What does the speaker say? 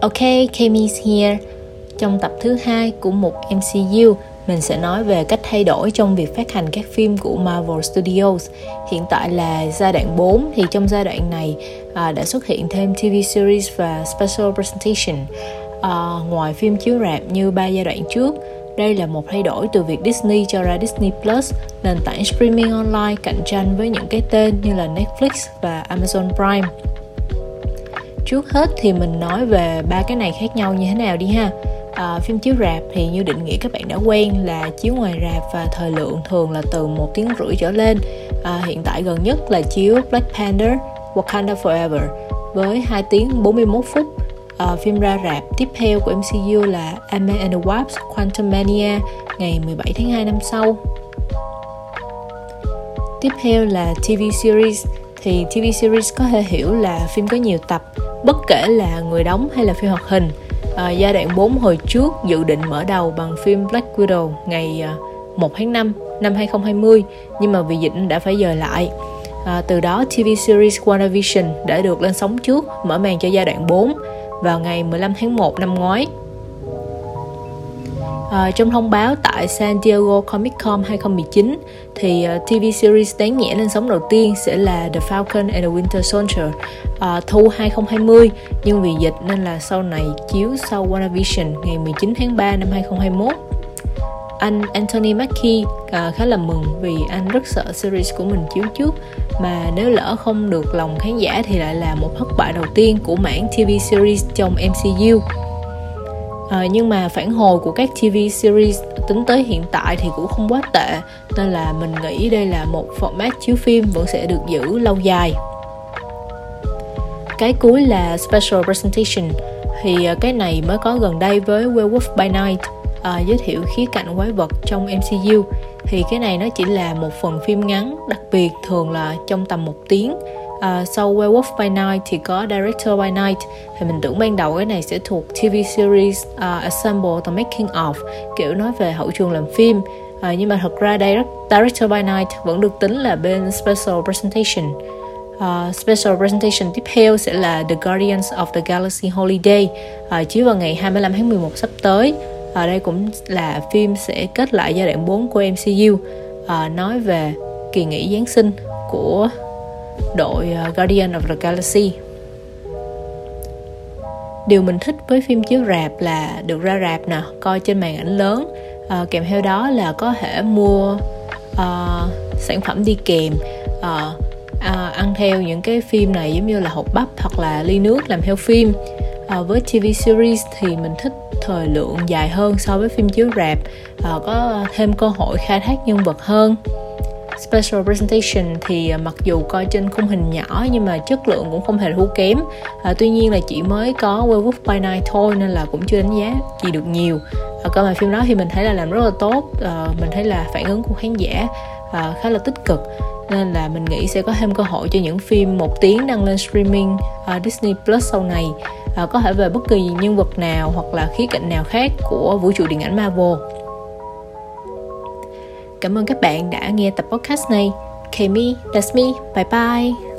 Ok, Kami's here. Trong tập thứ hai của một MCU, mình sẽ nói về cách thay đổi trong việc phát hành các phim của Marvel Studios. Hiện tại là giai đoạn 4 thì trong giai đoạn này à, đã xuất hiện thêm TV series và special presentation. À, ngoài phim chiếu rạp như ba giai đoạn trước, đây là một thay đổi từ việc Disney cho ra Disney Plus, nền tảng streaming online cạnh tranh với những cái tên như là Netflix và Amazon Prime. Trước hết thì mình nói về ba cái này khác nhau như thế nào đi ha. À, phim chiếu rạp thì như định nghĩa các bạn đã quen là chiếu ngoài rạp và thời lượng thường là từ một tiếng rưỡi trở lên. À, hiện tại gần nhất là chiếu Black Panther, Wakanda Forever với 2 tiếng 41 phút à, phim ra rạp tiếp theo của MCU là Ant-Man and the Wasp Quantum Mania ngày 17 tháng 2 năm sau. Tiếp theo là TV series thì TV series có thể hiểu là phim có nhiều tập bất kể là người đóng hay là phim hoạt hình. À, giai đoạn 4 hồi trước dự định mở đầu bằng phim Black Widow ngày ờ, 1 tháng 5 năm 2020 nhưng mà vì dịch đã phải dời lại. À, từ đó TV series WandaVision đã được lên sóng trước mở màn cho giai đoạn 4 vào ngày 15 tháng 1 năm ngoái. À, trong thông báo tại San Diego Comic Con 2019 thì ờ, uh, TV series đáng nhẽ lên sóng đầu tiên sẽ là The Falcon and the Winter Soldier uh, thu 2020 nhưng vì dịch nên là sau này chiếu sau WandaVision ngày 19 tháng 3 năm 2021 anh Anthony Mackie uh, khá là mừng vì anh rất sợ series của mình chiếu trước. Mà nếu lỡ không được lòng khán giả thì lại là một thất bại đầu tiên của mảng TV series trong MCU à, nhưng mà phản hồi của các TV series tính tới hiện tại thì cũng không quá tệ nên là mình nghĩ đây là một format chiếu phim vẫn sẽ được giữ lâu dài. Cái cuối là special presentation thì ờ, cái này mới có gần đây với Werewolf by Night uh, giới thiệu khía cạnh quái vật trong MCU thì cái này nó chỉ là một phần phim ngắn đặc biệt thường là trong tầm một tiếng. Uh, sau Werewolf by Night thì có Director by Night. Thì mình tưởng ban đầu cái này sẽ thuộc TV series uh, Assemble the Making of kiểu nói về hậu trường làm phim. Uh, nhưng mà thật ra đây Director by Night vẫn được tính là bên Special Presentation. Uh, special presentation tiếp theo sẽ là The Guardians of the Galaxy Holiday. Uh, chiếu vào ngày 25 tháng 11 sắp tới ở đây cũng là phim sẽ kết lại giai đoạn 4 của MCU à, ờ, nói về kỳ nghỉ Giáng sinh của đội uh, Guardian of the Galaxy. Điều mình thích với phim chiếu rạp là được ra rạp nè coi trên màn ảnh lớn. À, kèm theo đó là có thể mua uh, sản phẩm đi kèm. Uh, uh, ăn theo những cái phim này giống như là hộp bắp hoặc là ly nước làm theo phim à, với TV series thì mình thích thời lượng dài hơn so với phim chiếu rạp. À, có thêm cơ hội khai thác nhân vật hơn. Special presentation thì ờ, mặc dù coi trên khung hình nhỏ nhưng mà chất lượng cũng không hề thua kém. À, tuy nhiên là chỉ mới có Werewolf by Night thôi nên là cũng chưa đánh giá gì được nhiều. À, cơ mà phim đó thì mình thấy là làm rất là tốt. À, mình thấy là phản ứng của khán giả à, khá là tích cực. Nên là mình nghĩ sẽ có thêm cơ hội cho những phim một tiếng đăng lên streaming uh, Disney Plus sau này à, có thể về bất kỳ nhân vật nào hoặc là khía cạnh nào khác của vũ trụ điện ảnh Marvel. Cảm ơn các bạn đã nghe tập podcast này. Kami, that's me. Bye bye.